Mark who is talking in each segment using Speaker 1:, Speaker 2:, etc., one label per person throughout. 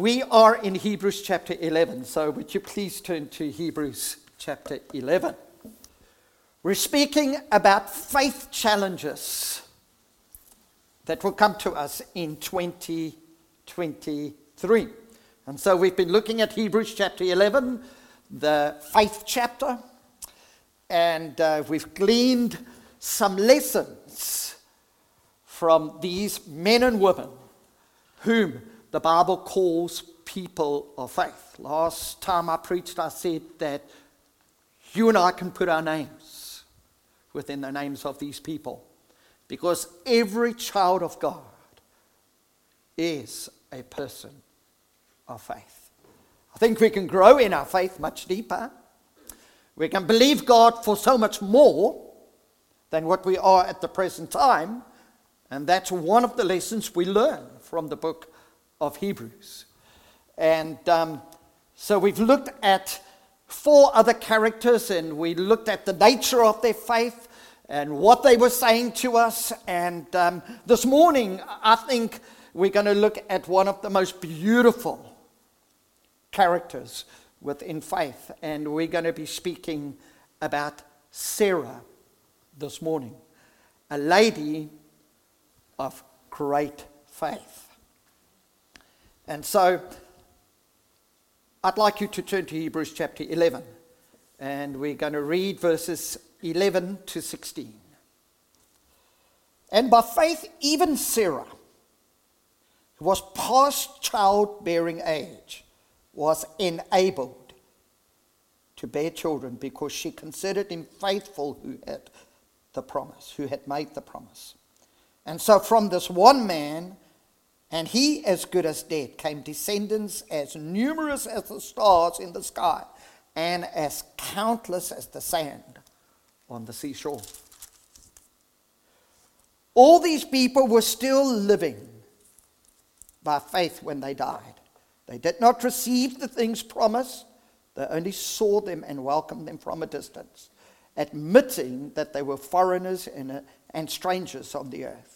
Speaker 1: We are in Hebrews chapter 11, so would you please turn to Hebrews chapter 11? We're speaking about faith challenges that will come to us in 2023. And so we've been looking at Hebrews chapter 11, the faith chapter, and uh, we've gleaned some lessons from these men and women whom the Bible calls people of faith. Last time I preached, I said that you and I can put our names within the names of these people because every child of God is a person of faith. I think we can grow in our faith much deeper. We can believe God for so much more than what we are at the present time. And that's one of the lessons we learn from the book of Hebrews. And um, so we've looked at four other characters and we looked at the nature of their faith and what they were saying to us. And um, this morning, I think we're going to look at one of the most beautiful characters within faith. And we're going to be speaking about Sarah this morning, a lady of great faith. And so I'd like you to turn to Hebrews chapter 11, and we're going to read verses 11 to 16. And by faith, even Sarah, who was past childbearing age, was enabled to bear children because she considered him faithful who had the promise, who had made the promise. And so from this one man, and he as good as dead, came descendants as numerous as the stars in the sky and as countless as the sand on the seashore. All these people were still living by faith when they died. They did not receive the things promised, they only saw them and welcomed them from a distance, admitting that they were foreigners and, uh, and strangers on the earth.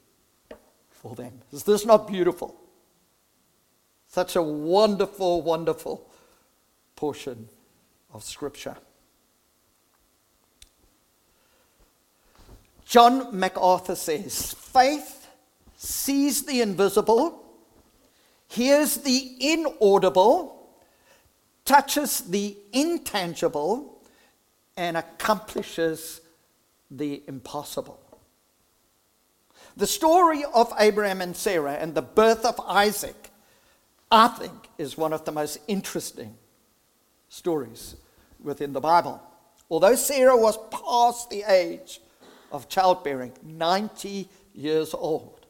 Speaker 1: for them. Is this not beautiful? Such a wonderful, wonderful portion of Scripture. John MacArthur says faith sees the invisible, hears the inaudible, touches the intangible, and accomplishes the impossible. The story of Abraham and Sarah and the birth of Isaac, I think, is one of the most interesting stories within the Bible. Although Sarah was past the age of childbearing, 90 years old,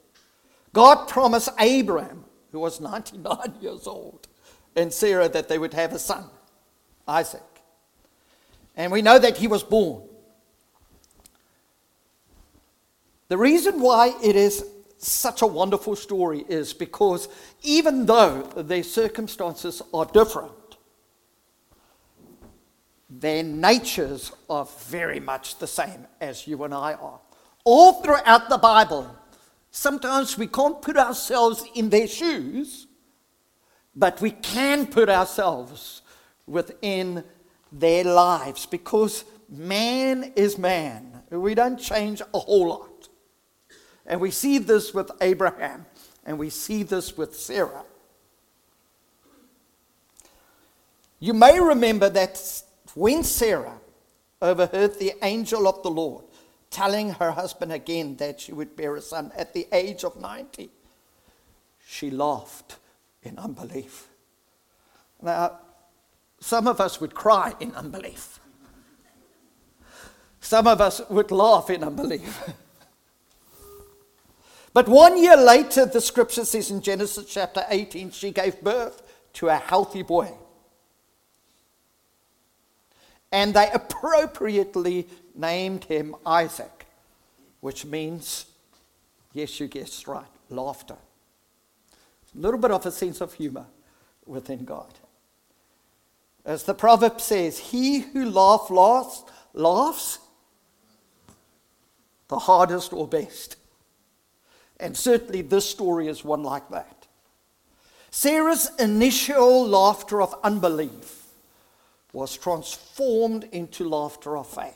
Speaker 1: God promised Abraham, who was 99 years old, and Sarah that they would have a son, Isaac. And we know that he was born. The reason why it is such a wonderful story is because even though their circumstances are different, their natures are very much the same as you and I are. All throughout the Bible, sometimes we can't put ourselves in their shoes, but we can put ourselves within their lives because man is man. We don't change a whole lot. And we see this with Abraham, and we see this with Sarah. You may remember that when Sarah overheard the angel of the Lord telling her husband again that she would bear a son at the age of 90, she laughed in unbelief. Now, some of us would cry in unbelief. Some of us would laugh in unbelief. But one year later, the scripture says in Genesis chapter 18, she gave birth to a healthy boy. And they appropriately named him Isaac, which means, yes, you guessed right, laughter. A little bit of a sense of humor within God. As the proverb says, he who laughs, laughs, laughs the hardest or best. And certainly this story is one like that. Sarah's initial laughter of unbelief was transformed into laughter of faith.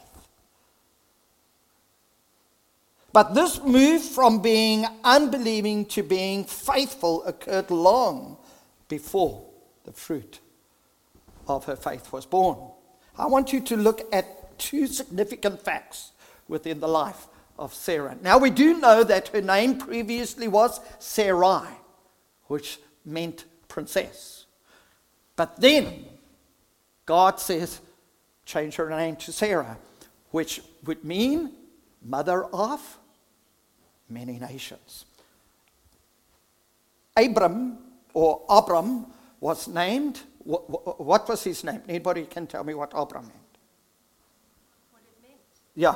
Speaker 1: But this move from being unbelieving to being faithful occurred long before the fruit of her faith was born. I want you to look at two significant facts within the life of Sarah. Now, we do know that her name previously was Sarai, which meant princess. But then God says, change her name to Sarah, which would mean mother of many nations. Abram or Abram was named, what, was his name? Anybody can tell me what Abram meant?
Speaker 2: What it meant.
Speaker 1: Yeah.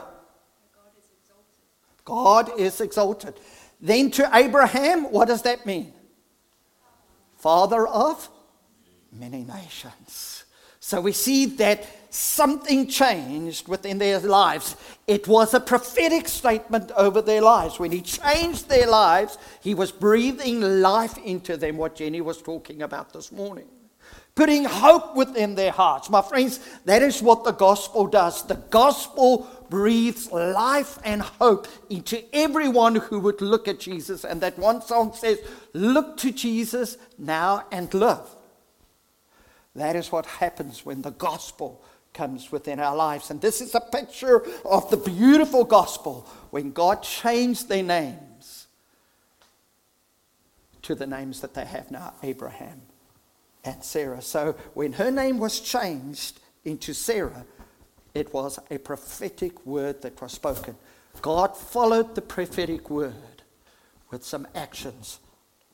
Speaker 1: God is exalted. Then to Abraham, what does that mean? Father of many nations. So we see that something changed within their lives. It was a prophetic statement over their lives. When he changed their lives, he was breathing life into them, what Jenny was talking about this morning. Putting hope within their hearts. My friends, that is what the gospel does. The gospel breathes life and hope into everyone who would look at Jesus. And that one song says, Look to Jesus now and live. That is what happens when the gospel comes within our lives. And this is a picture of the beautiful gospel when God changed their names to the names that they have now Abraham and Sarah. So when her name was changed into Sarah, it was a prophetic word that was spoken. God followed the prophetic word with some actions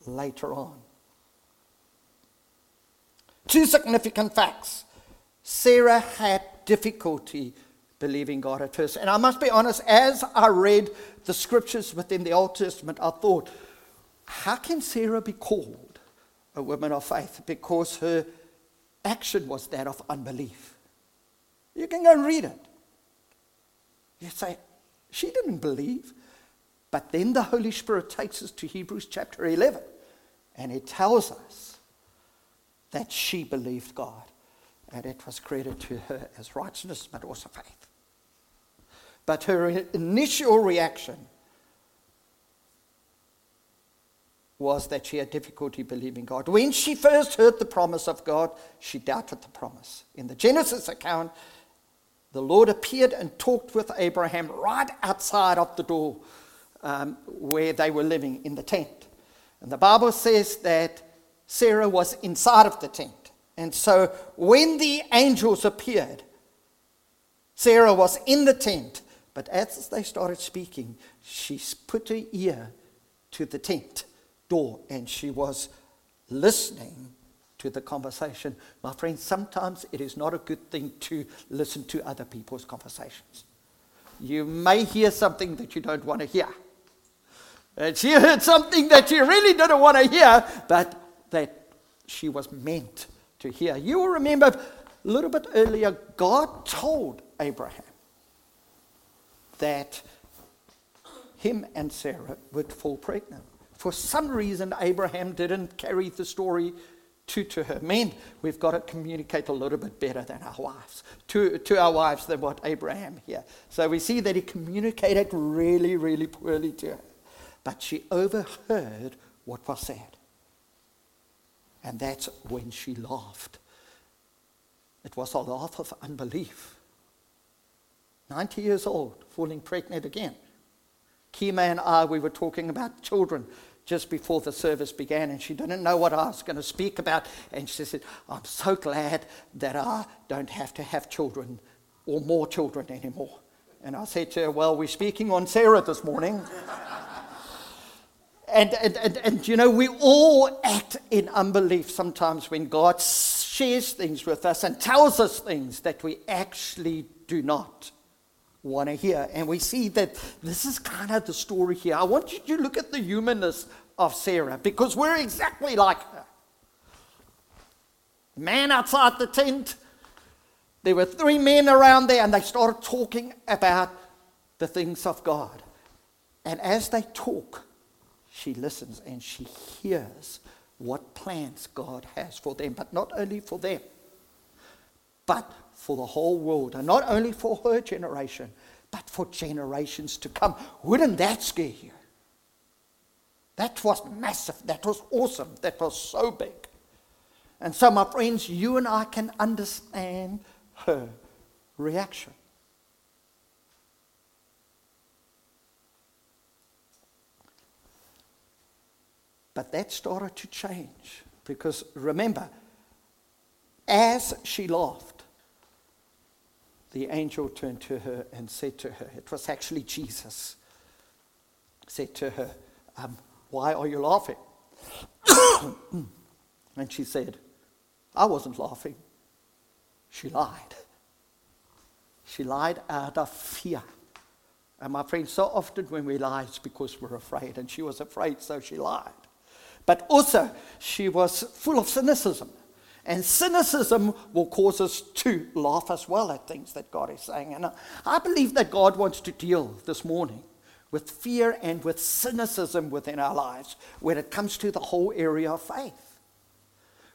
Speaker 1: later on. Two significant facts. Sarah had difficulty believing God at first. And I must be honest, as I read the scriptures within the Old Testament, I thought, how can Sarah be called a woman of faith? Because her action was that of unbelief. You can go and read it. You say, she didn't believe. But then the Holy Spirit takes us to Hebrews chapter 11, and it tells us that she believed God, and it was credited to her as righteousness, but also faith. But her initial reaction was that she had difficulty believing God. When she first heard the promise of God, she doubted the promise. In the Genesis account, the Lord appeared and talked with Abraham right outside of the door um, where they were living in the tent. And the Bible says that Sarah was inside of the tent. And so when the angels appeared, Sarah was in the tent. But as they started speaking, she put her ear to the tent door and she was listening to the conversation. My friends, sometimes it is not a good thing to listen to other people's conversations. You may hear something that you don't want to hear. And she heard something that she really didn't want to hear, but that she was meant to hear. You will remember a little bit earlier, God told Abraham that him and Sarah would fall pregnant. For some reason, Abraham didn't carry the story to, to her. Men, we've got to communicate a little bit better than our wives, to, to our wives than what Abraham here. So we see that he communicated really, really poorly to her. But she overheard what was said. And that's when she laughed. It was a laugh of unbelief. 90 years old, falling pregnant again. Kima and I, we were talking about children just before the service began, and she didn't know what I was going to speak about. And she said, I'm so glad that I don't have to have children or more children anymore. And I said to her, Well, we're speaking on Sarah this morning. And, and, and, and, you know, we all act in unbelief sometimes when God shares things with us and tells us things that we actually do not want to hear. And we see that this is kind of the story here. I want you to look at the humanness of Sarah because we're exactly like her. Man outside the tent, there were three men around there, and they started talking about the things of God. And as they talk, she listens and she hears what plans God has for them, but not only for them, but for the whole world, and not only for her generation, but for generations to come. Wouldn't that scare you? That was massive. That was awesome. That was so big. And so, my friends, you and I can understand her reaction. But that started to change because remember, as she laughed, the angel turned to her and said to her, it was actually Jesus, said to her, um, Why are you laughing? and she said, I wasn't laughing. She lied. She lied out of fear. And my friend, so often when we lie, it's because we're afraid. And she was afraid, so she lied. But also, she was full of cynicism. And cynicism will cause us to laugh as well at things that God is saying. And I believe that God wants to deal this morning with fear and with cynicism within our lives when it comes to the whole area of faith.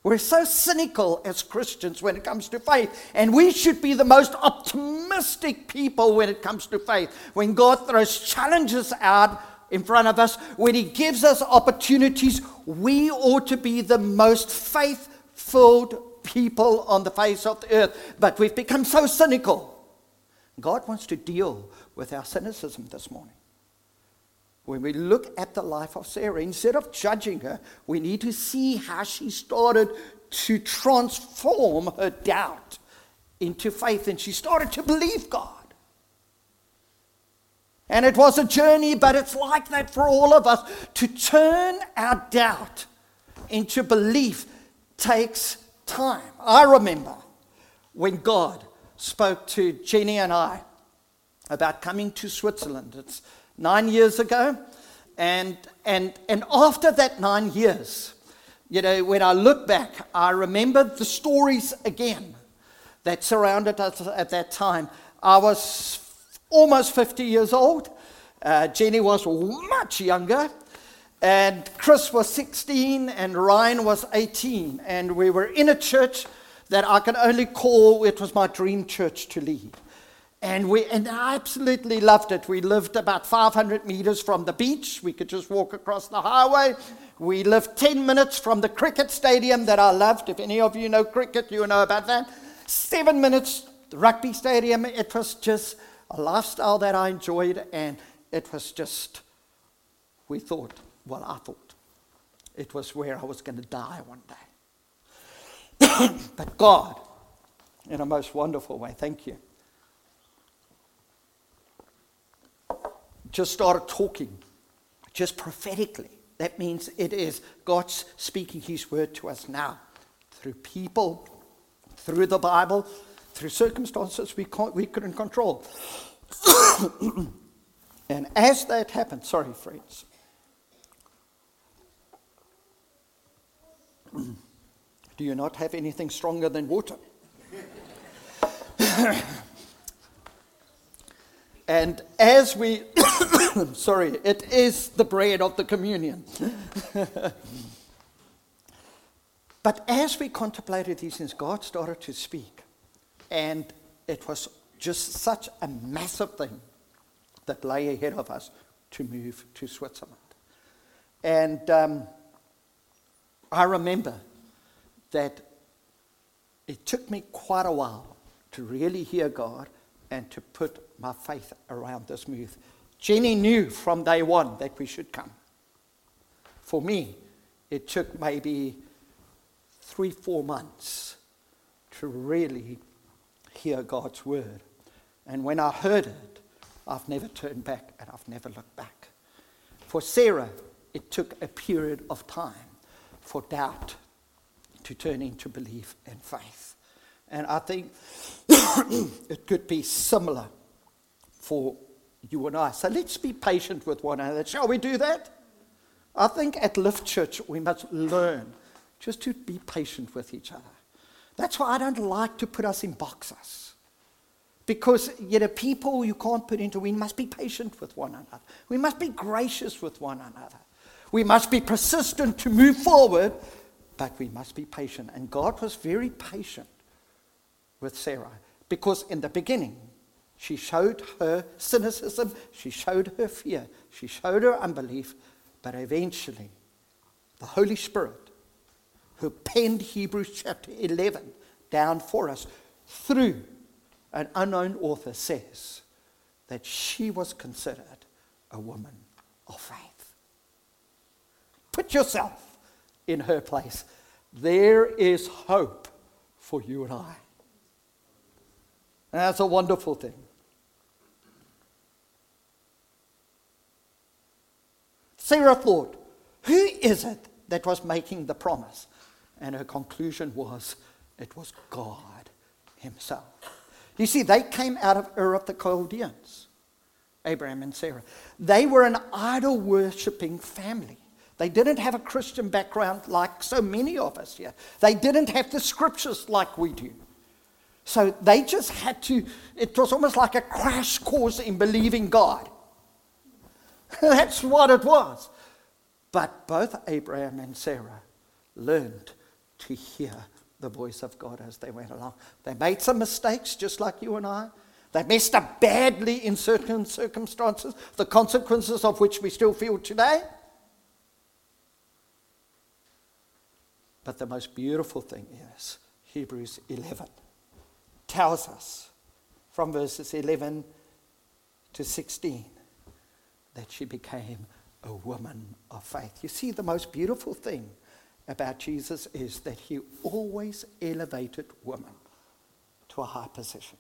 Speaker 1: We're so cynical as Christians when it comes to faith, and we should be the most optimistic people when it comes to faith. When God throws challenges out in front of us, when He gives us opportunities, we ought to be the most faith filled people on the face of the earth. But we've become so cynical. God wants to deal with our cynicism this morning. When we look at the life of Sarah, instead of judging her, we need to see how she started to transform her doubt into faith and she started to believe God. And it was a journey, but it's like that for all of us. To turn our doubt into belief takes time. I remember when God spoke to Jenny and I about coming to Switzerland. It's nine years ago. And, and, and after that nine years, you know, when I look back, I remember the stories again that surrounded us at that time. I was almost 50 years old. Uh, Jenny was much younger. And Chris was 16 and Ryan was 18. And we were in a church that I can only call, it was my dream church to lead. And, we, and I absolutely loved it. We lived about 500 meters from the beach. We could just walk across the highway. We lived 10 minutes from the cricket stadium that I loved. If any of you know cricket, you know about that. Seven minutes, the rugby stadium. It was just a lifestyle that I enjoyed, and it was just, we thought, well, I thought it was where I was going to die one day. but God, in a most wonderful way, thank you, just started talking, just prophetically. That means it is God's speaking His word to us now through people, through the Bible, through circumstances we, can't, we couldn't control. and as that happened, sorry, friends. Do you not have anything stronger than water? and as we, sorry, it is the bread of the communion. but as we contemplated these things, God started to speak. And it was just such a massive thing that lay ahead of us to move to Switzerland. And um, I remember that it took me quite a while to really hear God and to put my faith around this move. Jenny knew from day one that we should come. For me, it took maybe three, four months to really hear God's word. And when I heard it, I've never turned back and I've never looked back. For Sarah, it took a period of time for doubt to turn into belief and faith. And I think it could be similar for you and I. So let's be patient with one another. Shall we do that? I think at Lift Church we must learn just to be patient with each other. That's why I don't like to put us in boxes. Because you know, people you can't put into, we must be patient with one another. We must be gracious with one another. We must be persistent to move forward, but we must be patient. And God was very patient with Sarah because in the beginning, she showed her cynicism, she showed her fear, she showed her unbelief, but eventually, the Holy Spirit, who penned Hebrews chapter 11 down for us through an unknown author, says that she was considered a woman of faith. Put yourself in her place. There is hope for you and I. And that's a wonderful thing. Sarah thought, who is it that was making the promise? And her conclusion was, it was God Himself. You see, they came out of Ur of the Chaldeans, Abraham and Sarah. They were an idol worshipping family. They didn't have a Christian background like so many of us here. They didn't have the scriptures like we do. So they just had to, it was almost like a crash course in believing God. That's what it was. But both Abraham and Sarah learned to hear the voice of God as they went along. They made some mistakes, just like you and I. They messed up badly in certain circumstances, the consequences of which we still feel today. But the most beautiful thing is Hebrews 11 tells us from verses 11 to 16 that she became a woman of faith. You see, the most beautiful thing about Jesus is that he always elevated women to a high position.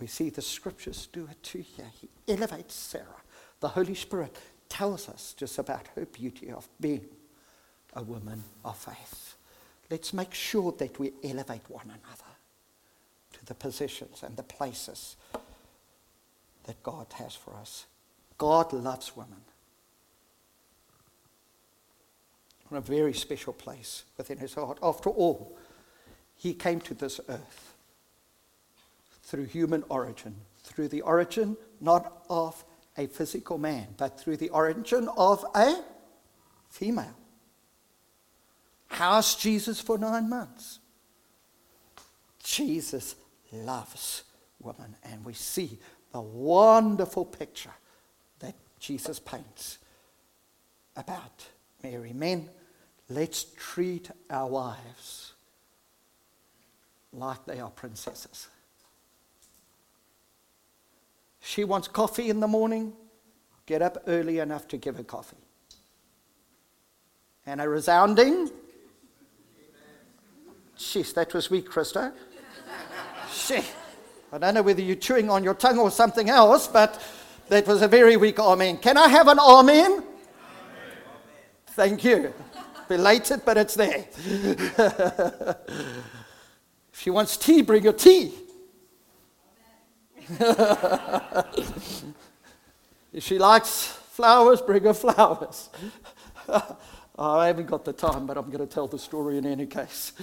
Speaker 1: We see the scriptures do it too here. He elevates Sarah. The Holy Spirit tells us just about her beauty of being a woman of faith. Let's make sure that we elevate one another to the positions and the places that God has for us. God loves women. On a very special place within his heart. After all, he came to this earth through human origin, through the origin not of a physical man, but through the origin of a female. Housed Jesus for nine months. Jesus loves women, and we see the wonderful picture that Jesus paints about Mary. Men, let's treat our wives like they are princesses. She wants coffee in the morning, get up early enough to give her coffee. And a resounding, Jeez, that was weak, Christo. she, I don't know whether you're chewing on your tongue or something else, but that was a very weak amen. Can I have an amen? amen. Thank you. Belated, but it's there. if she wants tea, bring her tea. if she likes flowers, bring her flowers. Oh, I haven't got the time, but I'm going to tell the story in any case.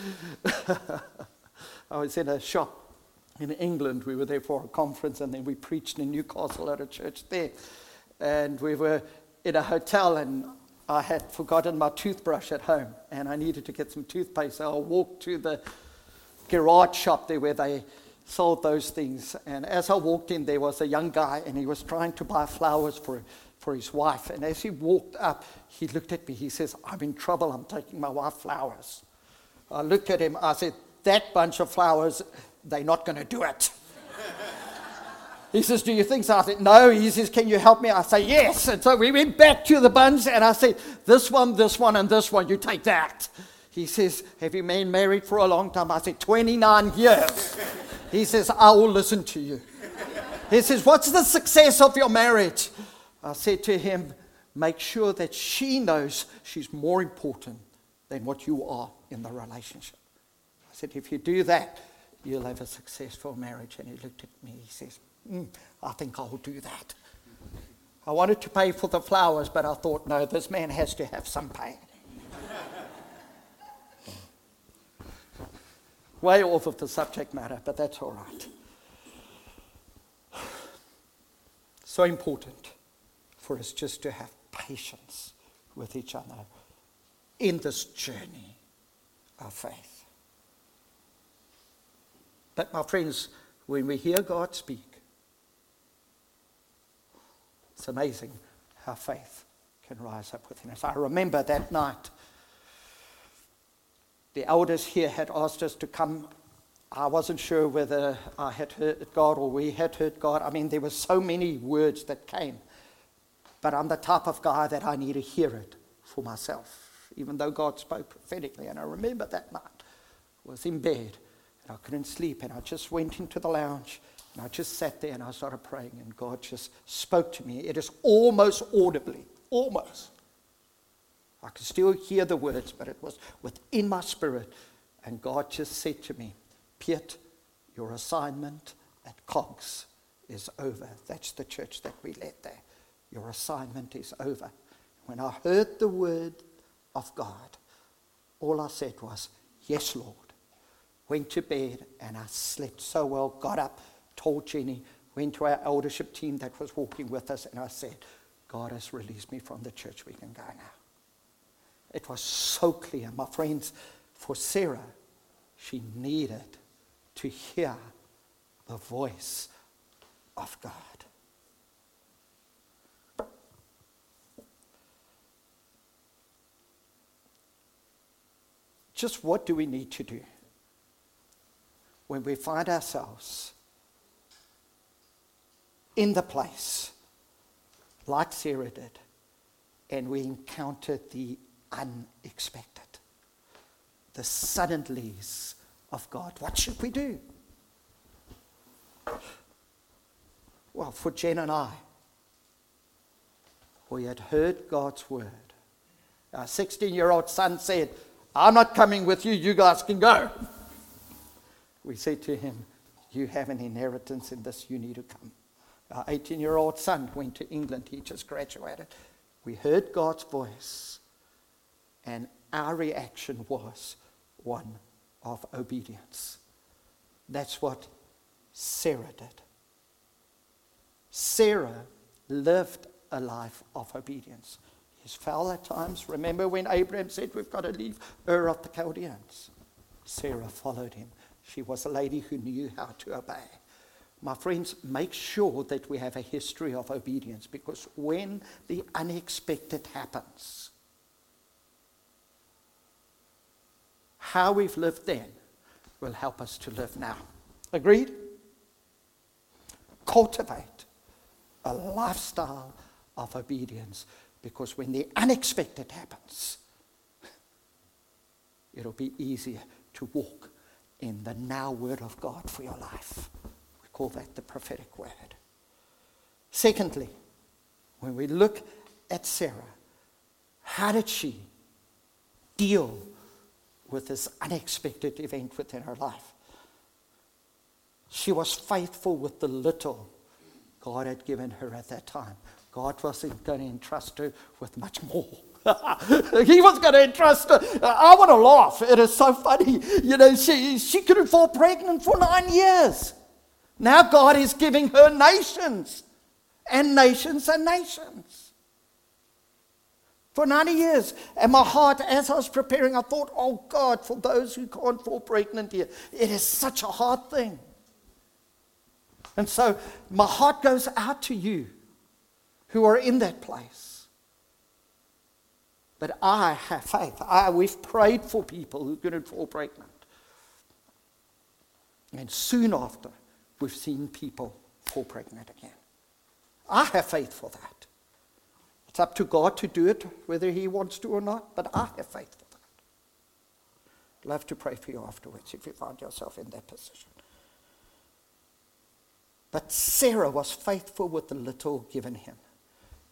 Speaker 1: I was in a shop in England. We were there for a conference and then we preached in Newcastle at a church there. And we were in a hotel and I had forgotten my toothbrush at home and I needed to get some toothpaste. So I walked to the garage shop there where they sold those things. And as I walked in, there was a young guy and he was trying to buy flowers for, for his wife. And as he walked up, he looked at me. He says, I'm in trouble. I'm taking my wife flowers. I looked at him. I said, That bunch of flowers they're not going to do it. He says, Do you think so? I said, No. He says, Can you help me? I say, Yes. And so we went back to the buns and I said, This one, this one, and this one, you take that. He says, Have you been married for a long time? I said, 29 years. He says, I will listen to you. He says, What's the success of your marriage? I said to him, make sure that she knows she's more important than what you are in the relationship. I said, if you do that, you'll have a successful marriage. And he looked at me, he says, mm, I think I'll do that. I wanted to pay for the flowers, but I thought, no, this man has to have some pay. Way off of the subject matter, but that's all right. So important for us just to have patience with each other in this journey of faith. But, my friends, when we hear God speak, it's amazing how faith can rise up within us. I remember that night, the elders here had asked us to come. I wasn't sure whether I had heard God or we had heard God. I mean, there were so many words that came. But I'm the type of guy that I need to hear it for myself, even though God spoke prophetically. And I remember that night, I was in bed and I couldn't sleep, and I just went into the lounge and I just sat there and I started praying, and God just spoke to me. It is almost audibly, almost. I could still hear the words, but it was within my spirit. And God just said to me, Piet, your assignment at Cogs is over. That's the church that we led there. Your assignment is over. When I heard the word of God, all I said was, Yes, Lord. Went to bed and I slept so well, got up, told Jenny, went to our eldership team that was walking with us, and I said, God has released me from the church. We can go now. It was so clear. My friends, for Sarah, she needed to hear the voice of God. Just what do we need to do when we find ourselves in the place like Sarah did and we encounter the unexpected, the suddenlies of God? What should we do? Well, for Jen and I, we had heard God's word. Our 16 year old son said, I'm not coming with you, you guys can go. We said to him, You have an inheritance in this, you need to come. Our 18 year old son went to England, he just graduated. We heard God's voice, and our reaction was one of obedience. That's what Sarah did. Sarah lived a life of obedience is foul at times. Remember when Abraham said, We've got to leave Ur of the Chaldeans? Sarah followed him. She was a lady who knew how to obey. My friends, make sure that we have a history of obedience because when the unexpected happens, how we've lived then will help us to live now. Agreed? Cultivate a lifestyle of obedience because when the unexpected happens, it'll be easier to walk in the now word of God for your life. We call that the prophetic word. Secondly, when we look at Sarah, how did she deal with this unexpected event within her life? She was faithful with the little God had given her at that time. God wasn't going to entrust her with much more. he was going to entrust her. I want to laugh. It is so funny. You know, she, she couldn't fall pregnant for nine years. Now God is giving her nations and nations and nations. For 90 years. And my heart, as I was preparing, I thought, oh God, for those who can't fall pregnant here, it is such a hard thing. And so my heart goes out to you who are in that place. But I have faith. I, we've prayed for people who couldn't fall pregnant. And soon after, we've seen people fall pregnant again. I have faith for that. It's up to God to do it, whether He wants to or not, but I have faith for that. I'd love to pray for you afterwards if you find yourself in that position. But Sarah was faithful with the little given him.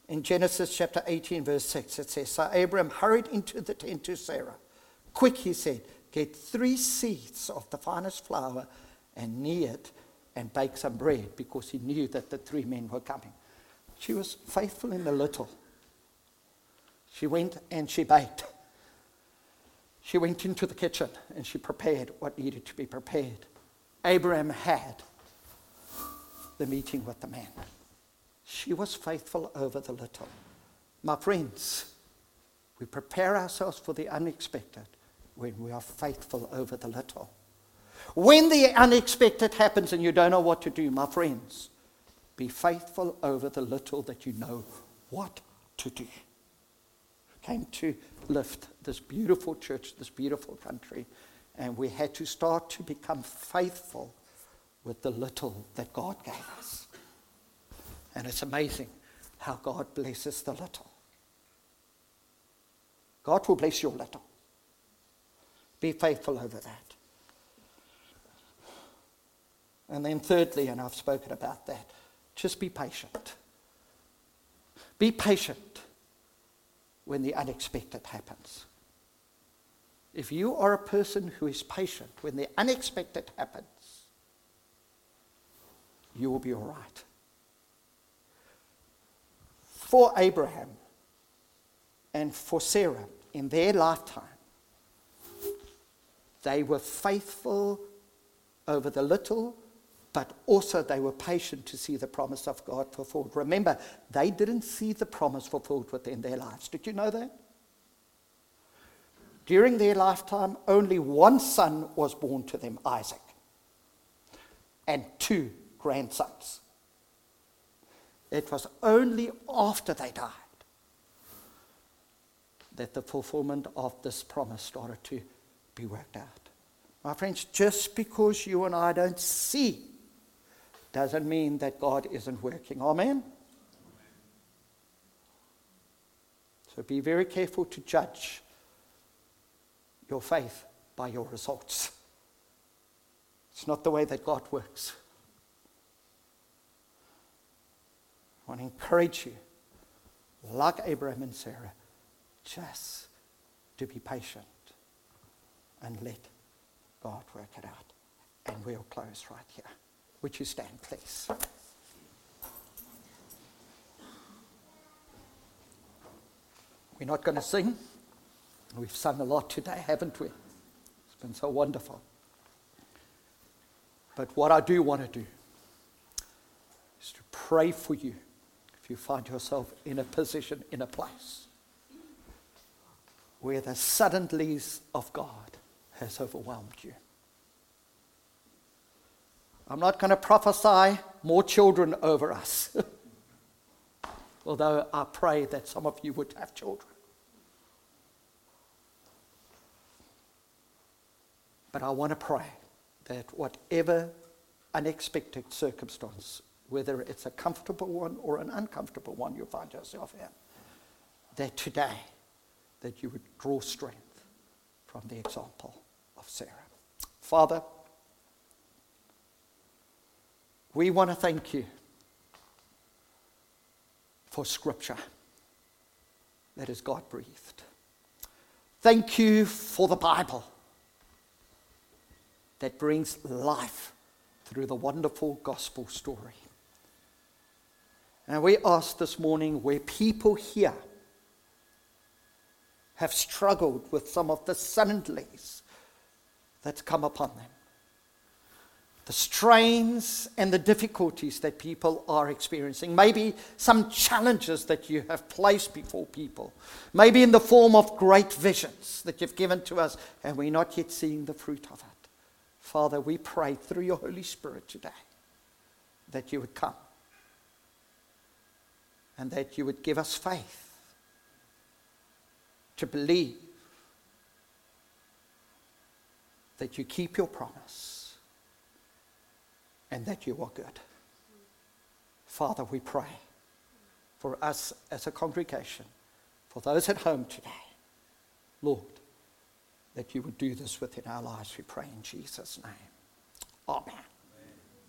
Speaker 1: In Genesis chapter 18, verse 6, it says, So Abraham hurried into the tent to Sarah. Quick, he said, get three seahs of the finest flour and knead it and bake some bread because he knew that the three men were coming. She was faithful in the little. She went and she baked. She went into the kitchen and she prepared what needed to be prepared. Abraham had the meeting with the man. She was faithful over the little. My friends, we prepare ourselves for the unexpected when we are faithful over the little. When the unexpected happens and you don't know what to do, my friends, be faithful over the little that you know what to do. Came to lift this beautiful church, this beautiful country, and we had to start to become faithful with the little that God gave us. And it's amazing how God blesses the little. God will bless your little. Be faithful over that. And then, thirdly, and I've spoken about that, just be patient. Be patient when the unexpected happens. If you are a person who is patient when the unexpected happens, you will be all right. For Abraham and for Sarah in their lifetime, they were faithful over the little, but also they were patient to see the promise of God fulfilled. Remember, they didn't see the promise fulfilled within their lives. Did you know that? During their lifetime, only one son was born to them, Isaac, and two grandsons. It was only after they died that the fulfillment of this promise started to be worked out. My friends, just because you and I don't see doesn't mean that God isn't working. Amen? So be very careful to judge your faith by your results. It's not the way that God works. I want to encourage you, like Abraham and Sarah, just to be patient and let God work it out. And we'll close right here. Would you stand, please? We're not going to sing. We've sung a lot today, haven't we? It's been so wonderful. But what I do want to do is to pray for you if you find yourself in a position, in a place where the suddenlies of God has overwhelmed you. I'm not going to prophesy more children over us, although I pray that some of you would have children. But I want to pray that whatever unexpected circumstance whether it's a comfortable one or an uncomfortable one you find yourself in, that today that you would draw strength from the example of Sarah. Father, we want to thank you for Scripture that is God breathed. Thank you for the Bible that brings life through the wonderful gospel story. And we ask this morning where people here have struggled with some of the suddenlies that's come upon them. The strains and the difficulties that people are experiencing. Maybe some challenges that you have placed before people. Maybe in the form of great visions that you've given to us, and we're not yet seeing the fruit of it. Father, we pray through your Holy Spirit today that you would come and that you would give us faith to believe that you keep your promise and that you are good. Father, we pray for us as a congregation, for those at home today, Lord, that you would do this within our lives, we pray in Jesus' name. Amen.